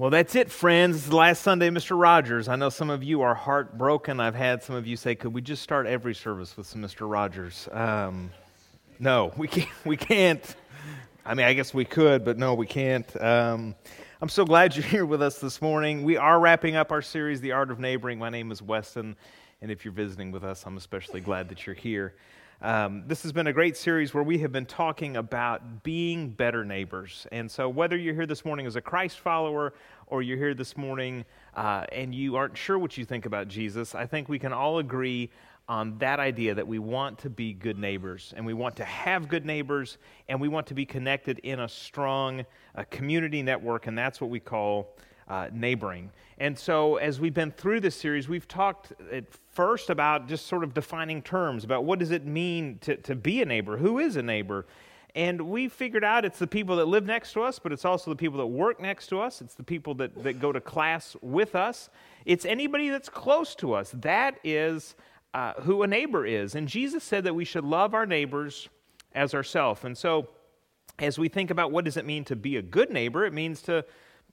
Well, that's it, friends. It's the last Sunday, Mr. Rogers. I know some of you are heartbroken. I've had some of you say, "Could we just start every service with some Mr. Rogers?" Um, no, we can't. We can't. I mean, I guess we could, but no, we can't. Um, I'm so glad you're here with us this morning. We are wrapping up our series, "The Art of Neighboring." My name is Weston, and if you're visiting with us, I'm especially glad that you're here. Um, this has been a great series where we have been talking about being better neighbors. And so, whether you're here this morning as a Christ follower or you're here this morning uh, and you aren't sure what you think about Jesus, I think we can all agree on that idea that we want to be good neighbors and we want to have good neighbors and we want to be connected in a strong uh, community network, and that's what we call uh, neighboring. And so, as we've been through this series, we've talked at first about just sort of defining terms about what does it mean to, to be a neighbor? Who is a neighbor? And we figured out it's the people that live next to us, but it's also the people that work next to us. It's the people that, that go to class with us. It's anybody that's close to us. That is uh, who a neighbor is. And Jesus said that we should love our neighbors as ourselves. And so, as we think about what does it mean to be a good neighbor, it means to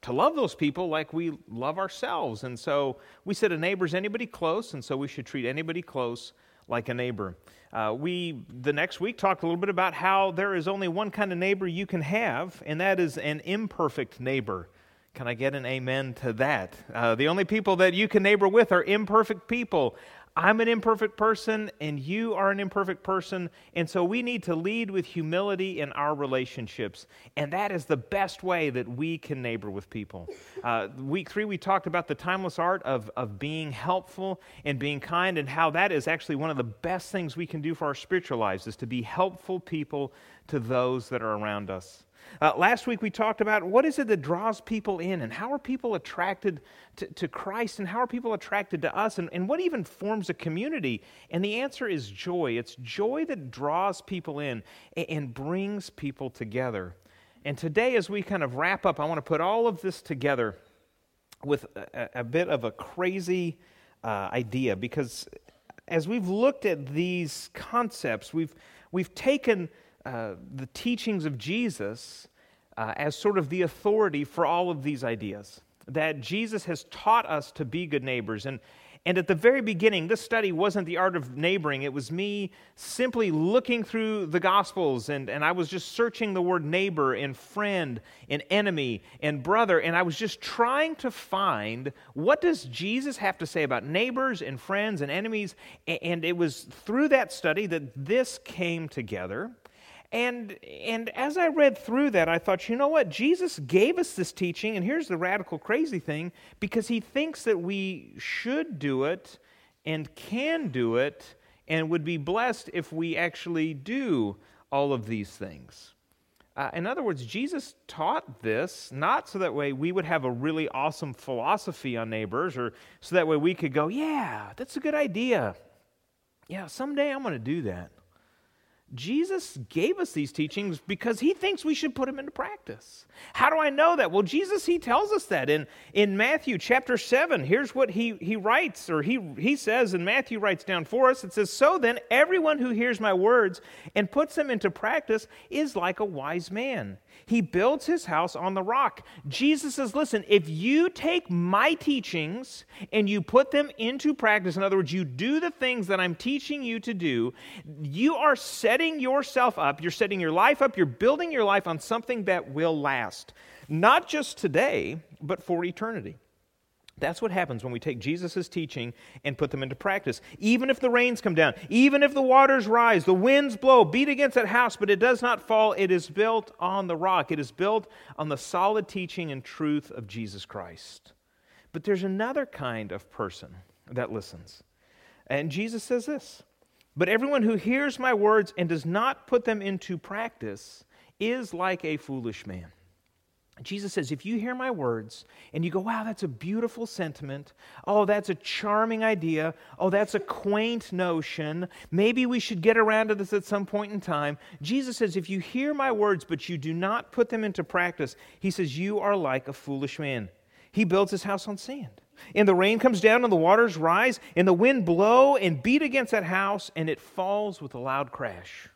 to love those people like we love ourselves. And so we said a neighbor is anybody close, and so we should treat anybody close like a neighbor. Uh, we, the next week, talked a little bit about how there is only one kind of neighbor you can have, and that is an imperfect neighbor. Can I get an amen to that? Uh, the only people that you can neighbor with are imperfect people. I'm an imperfect person and you are an imperfect person. And so we need to lead with humility in our relationships. And that is the best way that we can neighbor with people. Uh, week three, we talked about the timeless art of, of being helpful and being kind and how that is actually one of the best things we can do for our spiritual lives is to be helpful people to those that are around us. Uh, last week we talked about what is it that draws people in and how are people attracted to, to Christ and how are people attracted to us and, and what even forms a community? And the answer is joy. It's joy that draws people in and, and brings people together. And today, as we kind of wrap up, I want to put all of this together with a, a bit of a crazy uh, idea because as we've looked at these concepts, we've, we've taken uh, the teachings of Jesus uh, as sort of the authority for all of these ideas. That Jesus has taught us to be good neighbors. And, and at the very beginning, this study wasn't the art of neighboring. It was me simply looking through the Gospels, and, and I was just searching the word neighbor and friend and enemy and brother, and I was just trying to find what does Jesus have to say about neighbors and friends and enemies. And it was through that study that this came together. And, and as I read through that, I thought, you know what? Jesus gave us this teaching, and here's the radical crazy thing because he thinks that we should do it and can do it and would be blessed if we actually do all of these things. Uh, in other words, Jesus taught this not so that way we would have a really awesome philosophy on neighbors or so that way we could go, yeah, that's a good idea. Yeah, someday I'm going to do that. Jesus gave us these teachings because he thinks we should put them into practice. How do I know that? Well, Jesus, he tells us that in, in Matthew chapter 7. Here's what he, he writes, or he, he says, and Matthew writes down for us. It says, So then, everyone who hears my words and puts them into practice is like a wise man he builds his house on the rock. Jesus says, Listen, if you take my teachings and you put them into practice, in other words, you do the things that I'm teaching you to do, you are setting yourself up, you're setting your life up, you're building your life on something that will last, not just today, but for eternity. That's what happens when we take Jesus' teaching and put them into practice. Even if the rains come down, even if the waters rise, the winds blow, beat against that house, but it does not fall. It is built on the rock, it is built on the solid teaching and truth of Jesus Christ. But there's another kind of person that listens. And Jesus says this But everyone who hears my words and does not put them into practice is like a foolish man Jesus says, if you hear my words and you go, wow, that's a beautiful sentiment. Oh, that's a charming idea. Oh, that's a quaint notion. Maybe we should get around to this at some point in time. Jesus says, if you hear my words but you do not put them into practice, he says, you are like a foolish man. He builds his house on sand. And the rain comes down and the waters rise and the wind blow and beat against that house and it falls with a loud crash.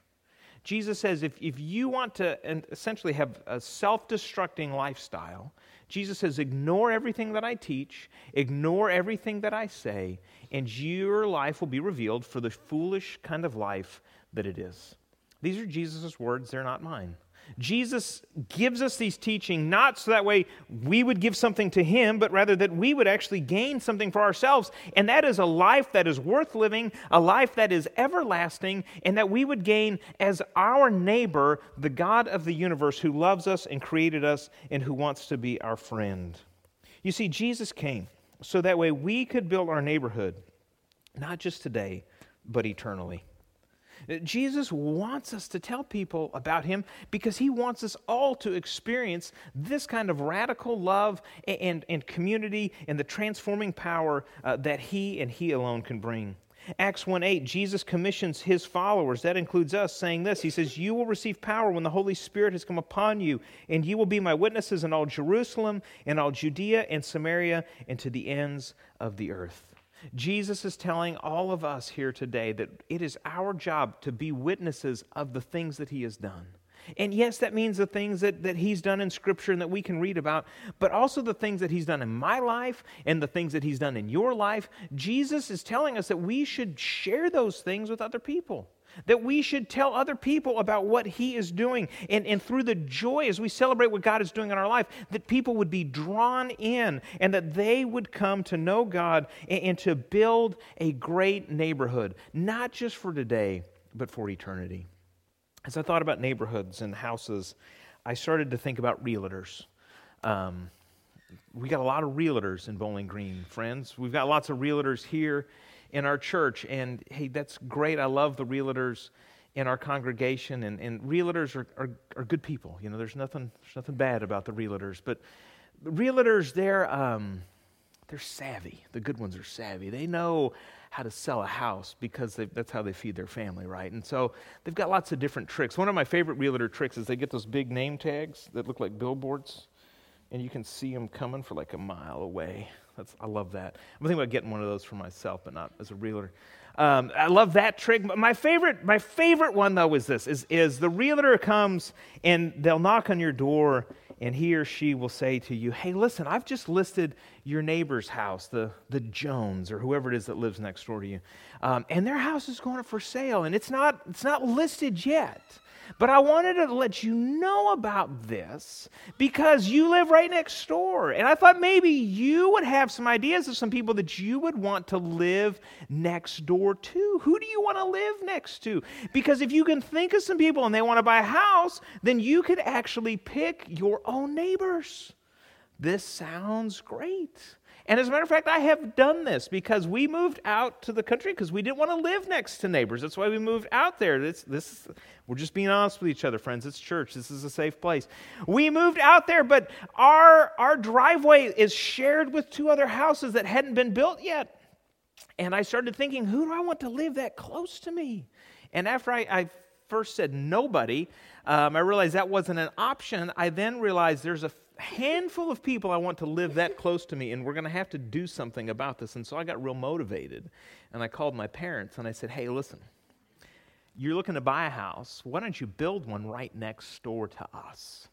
Jesus says if, if you want to essentially have a self destructing lifestyle, Jesus says, ignore everything that I teach, ignore everything that I say, and your life will be revealed for the foolish kind of life that it is. These are Jesus' words, they're not mine. Jesus gives us these teaching not so that way we would give something to him, but rather that we would actually gain something for ourselves. And that is a life that is worth living, a life that is everlasting, and that we would gain as our neighbor the God of the universe who loves us and created us and who wants to be our friend. You see, Jesus came so that way we could build our neighborhood, not just today, but eternally. Jesus wants us to tell people about him because he wants us all to experience this kind of radical love and, and community and the transforming power uh, that he and he alone can bring. Acts 1 8, Jesus commissions his followers, that includes us, saying this He says, You will receive power when the Holy Spirit has come upon you, and you will be my witnesses in all Jerusalem, and all Judea and Samaria, and to the ends of the earth. Jesus is telling all of us here today that it is our job to be witnesses of the things that he has done. And yes, that means the things that, that he's done in Scripture and that we can read about, but also the things that he's done in my life and the things that he's done in your life. Jesus is telling us that we should share those things with other people that we should tell other people about what He is doing. And, and through the joy as we celebrate what God is doing in our life, that people would be drawn in and that they would come to know God and, and to build a great neighborhood, not just for today, but for eternity. As I thought about neighborhoods and houses, I started to think about realtors. Um, we got a lot of realtors in Bowling Green, friends. We've got lots of realtors here in our church. And hey, that's great. I love the realtors in our congregation. And, and realtors are, are, are good people. You know, there's nothing, there's nothing bad about the realtors. But the realtors, they're, um, they're savvy. The good ones are savvy. They know how to sell a house because that's how they feed their family, right? And so they've got lots of different tricks. One of my favorite realtor tricks is they get those big name tags that look like billboards, and you can see them coming for like a mile away. That's, I love that. I'm thinking about getting one of those for myself, but not as a realtor. Um, I love that trick. My favorite, my favorite one though is this: is, is the realtor comes and they'll knock on your door, and he or she will say to you, "Hey, listen, I've just listed your neighbor's house, the the Jones or whoever it is that lives next door to you, um, and their house is going up for sale, and it's not it's not listed yet." But I wanted to let you know about this because you live right next door. And I thought maybe you would have some ideas of some people that you would want to live next door to. Who do you want to live next to? Because if you can think of some people and they want to buy a house, then you could actually pick your own neighbors. This sounds great. And as a matter of fact, I have done this because we moved out to the country because we didn't want to live next to neighbors. That's why we moved out there. This, this, we're just being honest with each other, friends. It's church. This is a safe place. We moved out there, but our, our driveway is shared with two other houses that hadn't been built yet. And I started thinking, who do I want to live that close to me? And after I, I first said nobody, um, I realized that wasn't an option. I then realized there's a handful of people I want to live that close to me, and we're going to have to do something about this. And so I got real motivated. And I called my parents and I said, hey, listen, you're looking to buy a house. Why don't you build one right next door to us?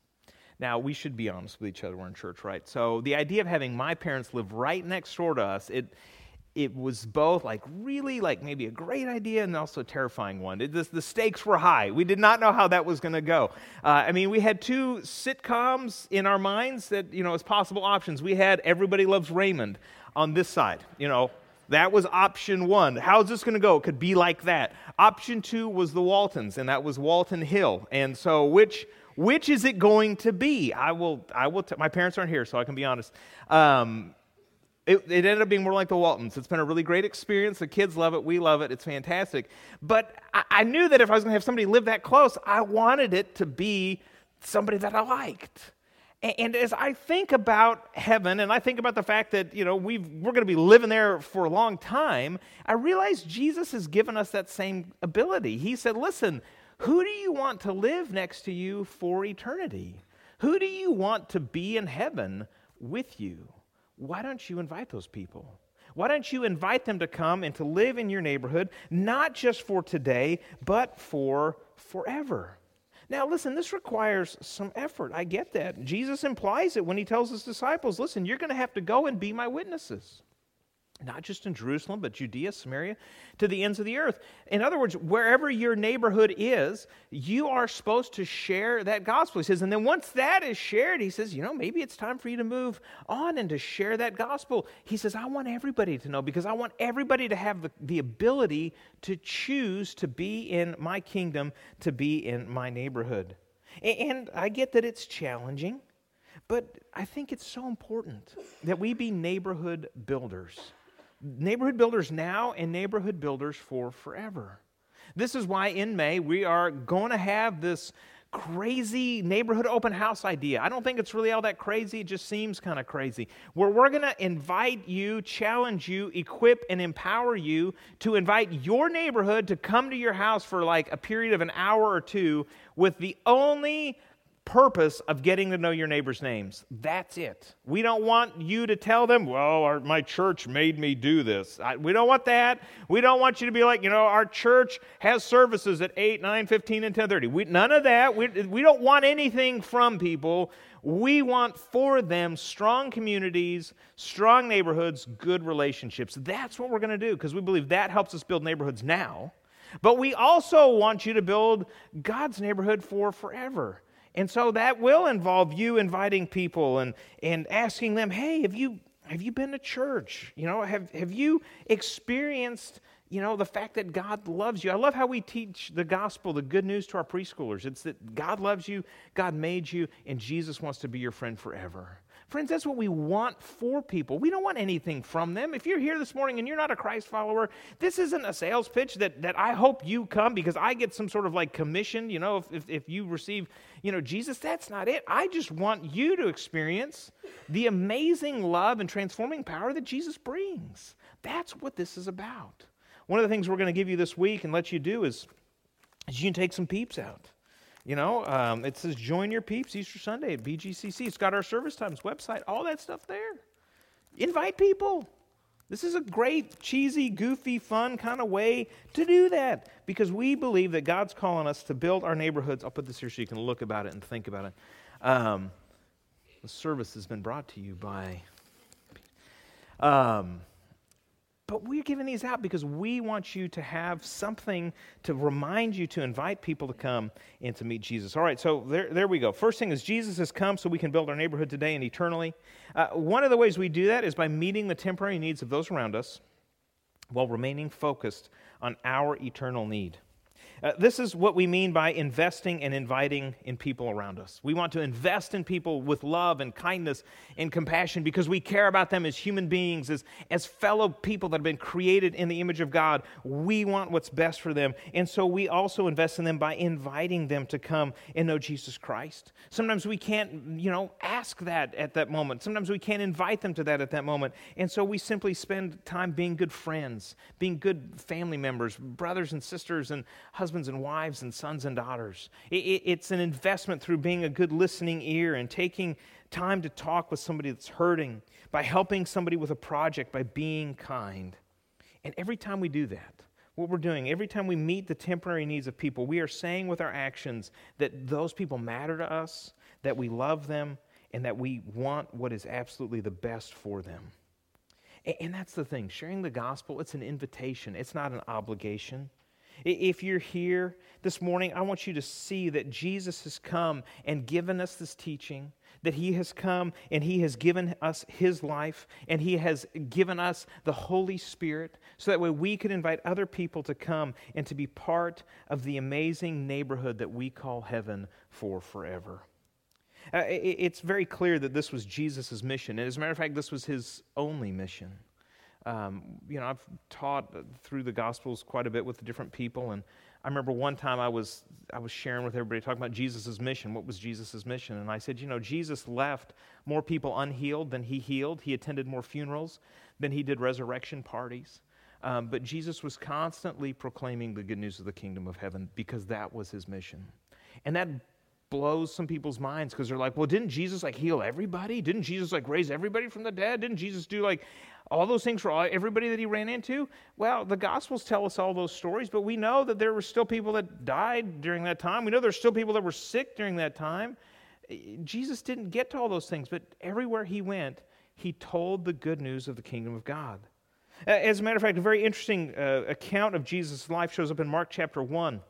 Now, we should be honest with each other. We're in church, right? So the idea of having my parents live right next door to us, it, it was both like really like maybe a great idea and also terrifying one. It, the stakes were high. We did not know how that was going to go. Uh, I mean, we had two sitcoms in our minds that you know as possible options. We had Everybody Loves Raymond on this side. You know, that was option one. How's this going to go? It could be like that. Option two was the Waltons, and that was Walton Hill. And so, which which is it going to be? I will. I will. T- my parents aren't here, so I can be honest. Um, it, it, ended up being more like the Waltons. It's been a really great experience. The kids love it. We love it. It's fantastic. But I, I knew that if I was going to have somebody live that close, I wanted it to be somebody that I liked. And as I think about heaven and I think about the fact that, you know, we we're going to be living there for a long time, I realize Jesus has given us that same ability. He said, listen, who do you want to live next to you for eternity? Who do you want to be in heaven with you? Why don't you invite those people? Why don't you invite them to come and to live in your neighborhood, not just for today, but for forever? Now, listen, this requires some effort. I get that. Jesus implies it when he tells his disciples, listen, you're going to have to go and be my witnesses. Not just in Jerusalem, but Judea, Samaria, to the ends of the earth. In other words, wherever your neighborhood is, you are supposed to share that gospel. He says, and then once that is shared, he says, you know, maybe it's time for you to move on and to share that gospel. He says, I want everybody to know because I want everybody to have the, the ability to choose to be in my kingdom, to be in my neighborhood. And I get that it's challenging, but I think it's so important that we be neighborhood builders neighborhood builders now and neighborhood builders for forever. This is why in May we are going to have this crazy neighborhood open house idea. I don't think it's really all that crazy, it just seems kind of crazy. Where we're going to invite you, challenge you, equip, and empower you to invite your neighborhood to come to your house for like a period of an hour or two with the only purpose of getting to know your neighbor's names. That's it. We don't want you to tell them, well, our, my church made me do this. I, we don't want that. We don't want you to be like, you know, our church has services at 8, 9, 15, and 10.30. We, none of that. We, we don't want anything from people. We want for them strong communities, strong neighborhoods, good relationships. That's what we're going to do because we believe that helps us build neighborhoods now. But we also want you to build God's neighborhood for forever. And so that will involve you inviting people and, and asking them, hey, have you, have you been to church? You know, have, have you experienced, you know, the fact that God loves you? I love how we teach the gospel, the good news to our preschoolers. It's that God loves you, God made you, and Jesus wants to be your friend forever. Friends, that's what we want for people. We don't want anything from them. If you're here this morning and you're not a Christ follower, this isn't a sales pitch that, that I hope you come because I get some sort of like commission, you know, if, if, if you receive, you know, Jesus. That's not it. I just want you to experience the amazing love and transforming power that Jesus brings. That's what this is about. One of the things we're going to give you this week and let you do is, is you can take some peeps out. You know, um, it says join your peeps Easter Sunday at BGCC. It's got our service times, website, all that stuff there. Invite people. This is a great, cheesy, goofy, fun kind of way to do that because we believe that God's calling us to build our neighborhoods. I'll put this here so you can look about it and think about it. Um, the service has been brought to you by. Um, but we're giving these out because we want you to have something to remind you to invite people to come and to meet Jesus. All right, so there, there we go. First thing is Jesus has come so we can build our neighborhood today and eternally. Uh, one of the ways we do that is by meeting the temporary needs of those around us while remaining focused on our eternal need. Uh, this is what we mean by investing and inviting in people around us. We want to invest in people with love and kindness and compassion because we care about them as human beings, as, as fellow people that have been created in the image of God. We want what's best for them. And so we also invest in them by inviting them to come and know Jesus Christ. Sometimes we can't, you know, ask that at that moment. Sometimes we can't invite them to that at that moment. And so we simply spend time being good friends, being good family members, brothers and sisters, and husbands husbands and wives and sons and daughters. It, it, it's an investment through being a good listening ear and taking time to talk with somebody that's hurting, by helping somebody with a project, by being kind. And every time we do that, what we're doing, every time we meet the temporary needs of people, we are saying with our actions that those people matter to us, that we love them, and that we want what is absolutely the best for them. And that's the thing. Sharing the gospel, it's an invitation, it's not an obligation. If you're here this morning, I want you to see that Jesus has come and given us this teaching, that He has come and He has given us His life and He has given us the Holy Spirit so that way we can invite other people to come and to be part of the amazing neighborhood that we call heaven for forever. Uh, it's very clear that this was Jesus' mission. And as a matter of fact, this was His only mission. Um, you know, I've taught through the Gospels quite a bit with different people, and I remember one time I was, I was sharing with everybody talking about Jesus' mission. What was Jesus' mission? And I said, you know, Jesus left more people unhealed than he healed. He attended more funerals than he did resurrection parties. Um, but Jesus was constantly proclaiming the good news of the kingdom of heaven because that was his mission. And that blows some people's minds because they're like, well, didn't Jesus like heal everybody? Didn't Jesus like raise everybody from the dead? Didn't Jesus do like all those things for everybody that he ran into? Well, the Gospels tell us all those stories, but we know that there were still people that died during that time. We know there's still people that were sick during that time. Jesus didn't get to all those things, but everywhere he went, he told the good news of the kingdom of God. As a matter of fact, a very interesting uh, account of Jesus' life shows up in Mark chapter 1.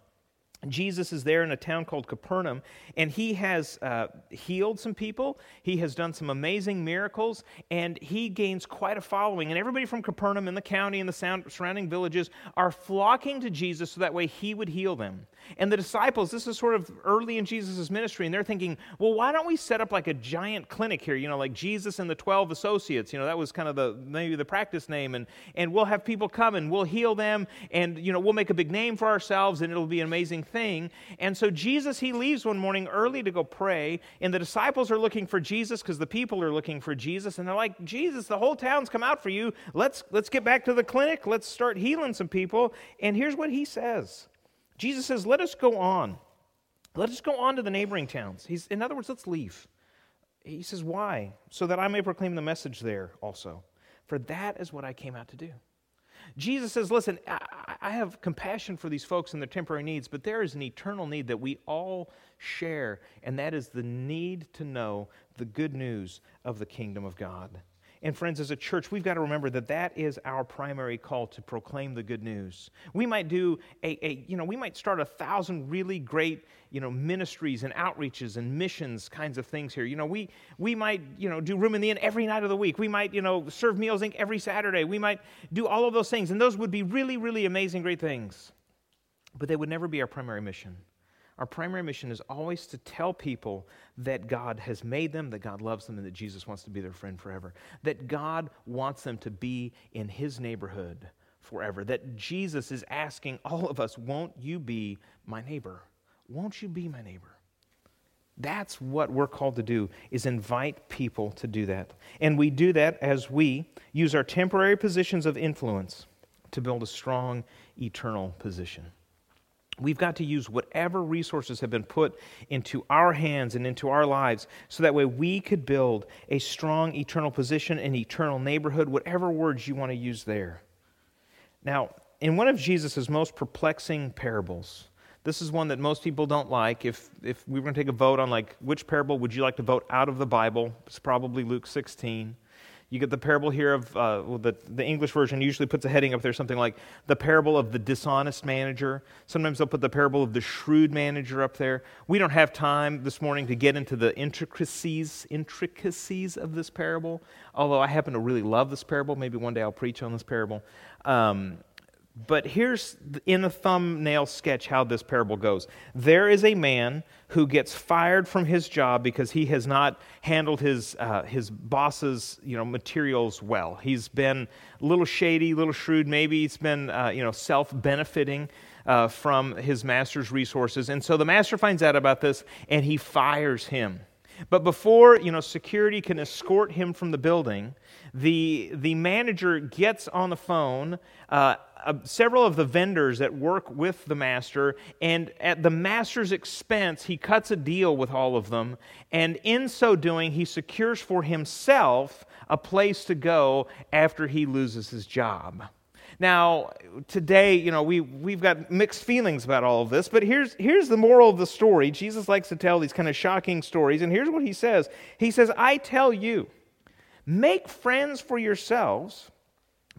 Jesus is there in a town called Capernaum, and he has uh, healed some people. He has done some amazing miracles, and he gains quite a following. And everybody from Capernaum in the county and the surrounding villages are flocking to Jesus so that way he would heal them. And the disciples, this is sort of early in Jesus' ministry, and they're thinking, well, why don't we set up like a giant clinic here, you know, like Jesus and the 12 associates? You know, that was kind of the maybe the practice name, and, and we'll have people come and we'll heal them, and, you know, we'll make a big name for ourselves, and it'll be an amazing thing. And so Jesus, he leaves one morning early to go pray, and the disciples are looking for Jesus because the people are looking for Jesus, and they're like, Jesus, the whole town's come out for you. Let's let's get back to the clinic. Let's start healing some people. And here's what he says. Jesus says, Let us go on. Let us go on to the neighboring towns. He's, in other words, let's leave. He says, Why? So that I may proclaim the message there also. For that is what I came out to do. Jesus says, Listen, I have compassion for these folks and their temporary needs, but there is an eternal need that we all share, and that is the need to know the good news of the kingdom of God. And friends, as a church, we've got to remember that that is our primary call to proclaim the good news. We might do a, a, you know, we might start a thousand really great, you know, ministries and outreaches and missions kinds of things here. You know, we, we might, you know, do room in the inn every night of the week. We might, you know, serve Meals Inc. every Saturday. We might do all of those things. And those would be really, really amazing, great things. But they would never be our primary mission. Our primary mission is always to tell people that God has made them, that God loves them, and that Jesus wants to be their friend forever. That God wants them to be in His neighborhood forever. That Jesus is asking all of us, Won't you be my neighbor? Won't you be my neighbor? That's what we're called to do is invite people to do that. And we do that as we use our temporary positions of influence to build a strong eternal position. We've got to use whatever resources have been put into our hands and into our lives so that way we could build a strong eternal position, an eternal neighborhood, whatever words you want to use there. Now, in one of Jesus' most perplexing parables, this is one that most people don't like. If, if we were going to take a vote on like which parable would you like to vote out of the Bible, it's probably Luke 16. You get the parable here of, uh, well, the, the English version usually puts a heading up there, something like the parable of the dishonest manager. Sometimes they'll put the parable of the shrewd manager up there. We don't have time this morning to get into the intricacies, intricacies of this parable, although I happen to really love this parable. Maybe one day I'll preach on this parable. Um, but here's in the thumbnail sketch how this parable goes. There is a man who gets fired from his job because he has not handled his, uh, his boss's you know, materials well. He's been a little shady, a little shrewd. Maybe he's been uh, you know, self benefiting uh, from his master's resources. And so the master finds out about this and he fires him. But before you know, security can escort him from the building, the, the manager gets on the phone. Uh, uh, several of the vendors that work with the master, and at the master's expense, he cuts a deal with all of them. And in so doing, he secures for himself a place to go after he loses his job. Now, today, you know, we, we've got mixed feelings about all of this, but here's, here's the moral of the story. Jesus likes to tell these kind of shocking stories, and here's what he says He says, I tell you, make friends for yourselves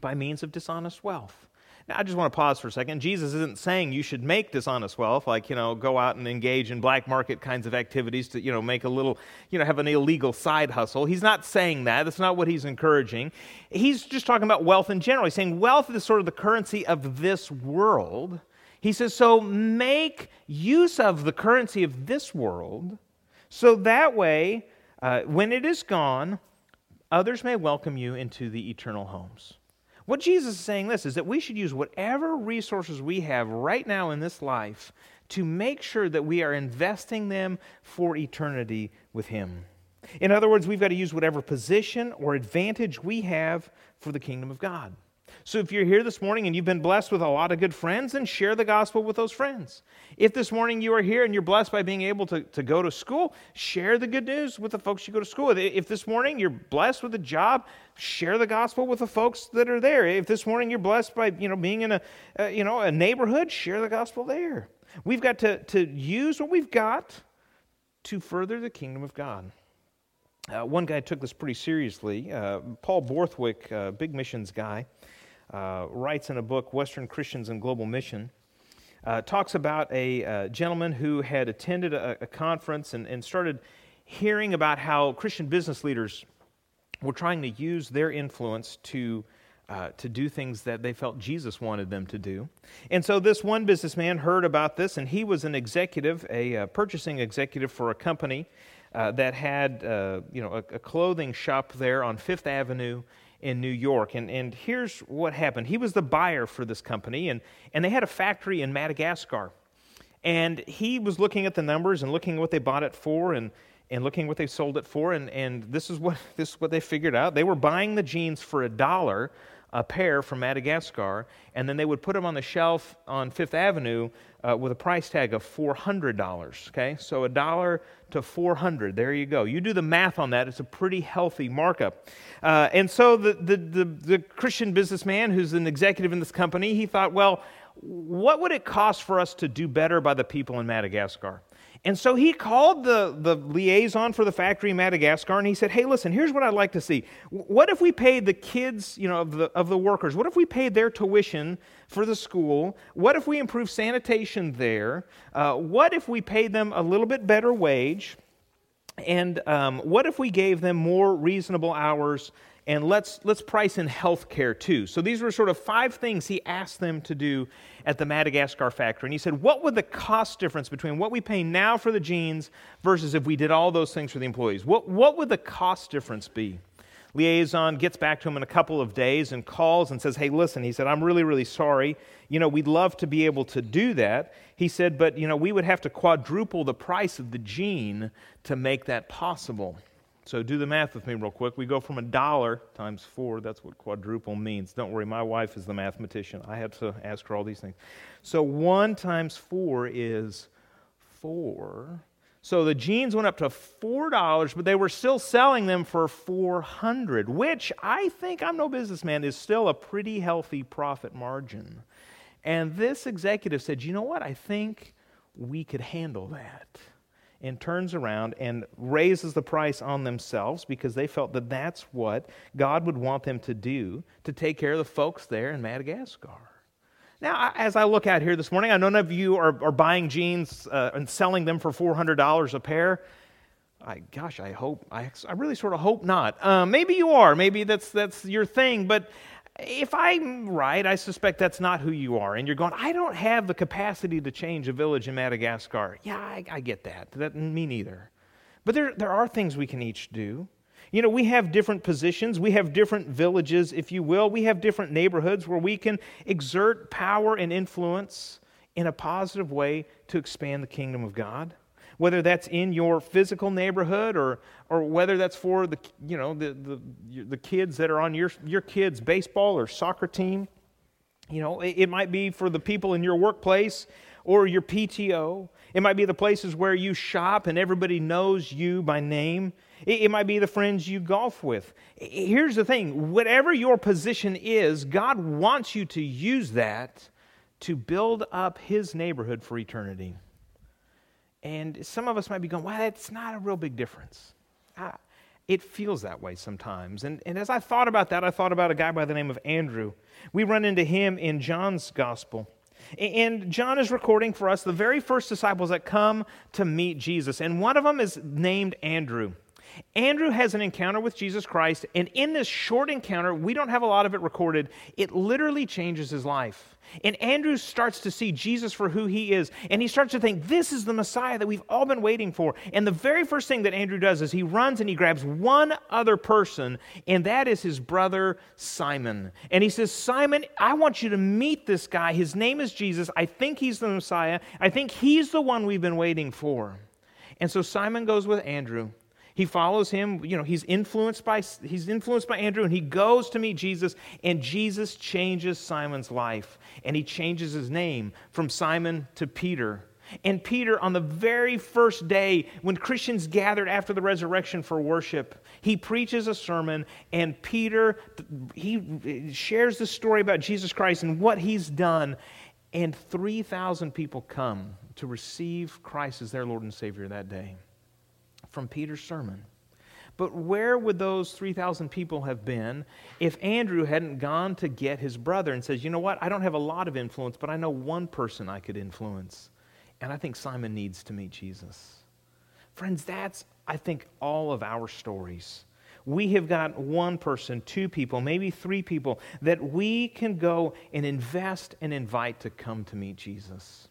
by means of dishonest wealth. I just want to pause for a second. Jesus isn't saying you should make dishonest wealth, like, you know, go out and engage in black market kinds of activities to, you know, make a little, you know, have an illegal side hustle. He's not saying that. That's not what he's encouraging. He's just talking about wealth in general. He's saying wealth is sort of the currency of this world. He says, so make use of the currency of this world so that way, uh, when it is gone, others may welcome you into the eternal homes. What Jesus is saying this is that we should use whatever resources we have right now in this life to make sure that we are investing them for eternity with Him. In other words, we've got to use whatever position or advantage we have for the kingdom of God. So if you're here this morning and you've been blessed with a lot of good friends, then share the gospel with those friends. If this morning you are here and you're blessed by being able to, to go to school, share the good news with the folks you go to school with. If this morning you're blessed with a job, share the gospel with the folks that are there. If this morning you're blessed by you know being in a uh, you know a neighborhood, share the gospel there. We've got to, to use what we've got to further the kingdom of God. Uh, one guy took this pretty seriously. Uh, Paul Borthwick, uh, big missions guy, uh, writes in a book, Western Christians and Global Mission, uh, talks about a uh, gentleman who had attended a, a conference and, and started hearing about how Christian business leaders were trying to use their influence to uh, to do things that they felt Jesus wanted them to do. And so this one businessman heard about this, and he was an executive, a uh, purchasing executive for a company uh, that had, you know, a, a, clothing shop there on Fifth Avenue in New York. And, and here's what happened he was the buyer for this company, and, and they had a factory in Madagascar. And he was looking at the numbers and looking at what they bought it for and, and looking what they sold it for. And, and this, is what, this is what they figured out. They were buying the jeans for a dollar a pair from Madagascar, and then they would put them on the shelf on Fifth Avenue uh, with a price tag of $400. Okay, so a dollar to 400. There you go. You do the math on that. It's a pretty healthy markup. Uh, and so the, the, the, the Christian businessman who's an executive in this company, he thought, well, what would it cost for us to do better by the people in Madagascar? And so he called the, the liaison for the factory in Madagascar and he said, Hey, listen, here's what I'd like to see. What if we paid the kids you know, of, the, of the workers, what if we paid their tuition for the school? What if we improved sanitation there? Uh, what if we paid them a little bit better wage? And um, what if we gave them more reasonable hours and let's, let's price in health care too. So these were sort of five things he asked them to do at the Madagascar factory. And he said, What would the cost difference between what we pay now for the jeans versus if we did all those things for the employees? What, what would the cost difference be? Liaison gets back to him in a couple of days and calls and says, Hey, listen, he said, I'm really, really sorry. You know, we'd love to be able to do that. He said, But, you know, we would have to quadruple the price of the jean to make that possible. So do the math with me real quick. We go from a dollar times four. That's what quadruple means. Don't worry, my wife is the mathematician. I have to ask her all these things. So one times four is four. So the jeans went up to four dollars, but they were still selling them for four hundred, which I think I'm no businessman is still a pretty healthy profit margin. And this executive said, "You know what? I think we could handle that." And turns around and raises the price on themselves because they felt that that's what God would want them to do to take care of the folks there in Madagascar. Now, as I look out here this morning, I know none of you are, are buying jeans uh, and selling them for $400 a pair. I, gosh, I hope, I, I really sort of hope not. Uh, maybe you are. Maybe that's, that's your thing. But if I'm right, I suspect that's not who you are. And you're going, I don't have the capacity to change a village in Madagascar. Yeah, I, I get that. That me neither. But there, there are things we can each do. You know, we have different positions. We have different villages, if you will. We have different neighborhoods where we can exert power and influence in a positive way to expand the kingdom of God whether that's in your physical neighborhood or, or whether that's for the, you know, the, the, the kids that are on your, your kids' baseball or soccer team. You know, it, it might be for the people in your workplace or your PTO. It might be the places where you shop and everybody knows you by name. It, it might be the friends you golf with. Here's the thing whatever your position is, God wants you to use that to build up His neighborhood for eternity. And some of us might be going, well, that's not a real big difference. Ah, it feels that way sometimes. And, and as I thought about that, I thought about a guy by the name of Andrew. We run into him in John's gospel. And John is recording for us the very first disciples that come to meet Jesus. And one of them is named Andrew. Andrew has an encounter with Jesus Christ, and in this short encounter, we don't have a lot of it recorded, it literally changes his life. And Andrew starts to see Jesus for who he is, and he starts to think, This is the Messiah that we've all been waiting for. And the very first thing that Andrew does is he runs and he grabs one other person, and that is his brother Simon. And he says, Simon, I want you to meet this guy. His name is Jesus. I think he's the Messiah. I think he's the one we've been waiting for. And so Simon goes with Andrew. He follows him, you know, he's influenced by he's influenced by Andrew and he goes to meet Jesus and Jesus changes Simon's life and he changes his name from Simon to Peter. And Peter on the very first day when Christians gathered after the resurrection for worship, he preaches a sermon and Peter he shares the story about Jesus Christ and what he's done and 3,000 people come to receive Christ as their Lord and Savior that day from Peter's sermon. But where would those 3,000 people have been if Andrew hadn't gone to get his brother and says, You know what? I don't have a lot of influence, but I know one person I could influence. And I think Simon needs to meet Jesus. Friends, that's, I think, all of our stories. We have got one person, two people, maybe three people that we can go and invest and invite to come to meet Jesus.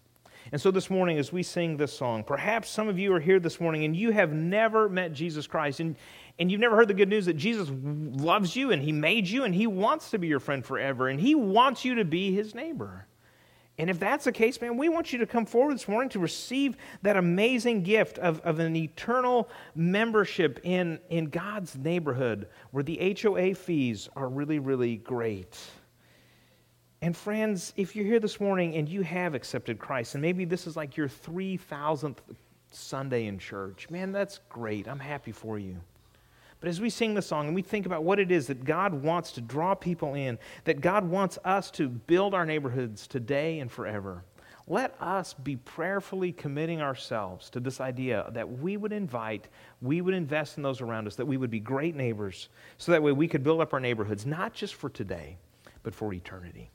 And so this morning, as we sing this song, perhaps some of you are here this morning and you have never met Jesus Christ and, and you've never heard the good news that Jesus loves you and He made you and He wants to be your friend forever and He wants you to be His neighbor. And if that's the case, man, we want you to come forward this morning to receive that amazing gift of, of an eternal membership in, in God's neighborhood where the HOA fees are really, really great. And friends, if you're here this morning and you have accepted Christ, and maybe this is like your 3,000th Sunday in church, man, that's great. I'm happy for you. But as we sing the song and we think about what it is that God wants to draw people in, that God wants us to build our neighborhoods today and forever, let us be prayerfully committing ourselves to this idea that we would invite, we would invest in those around us, that we would be great neighbors, so that way we could build up our neighborhoods, not just for today, but for eternity.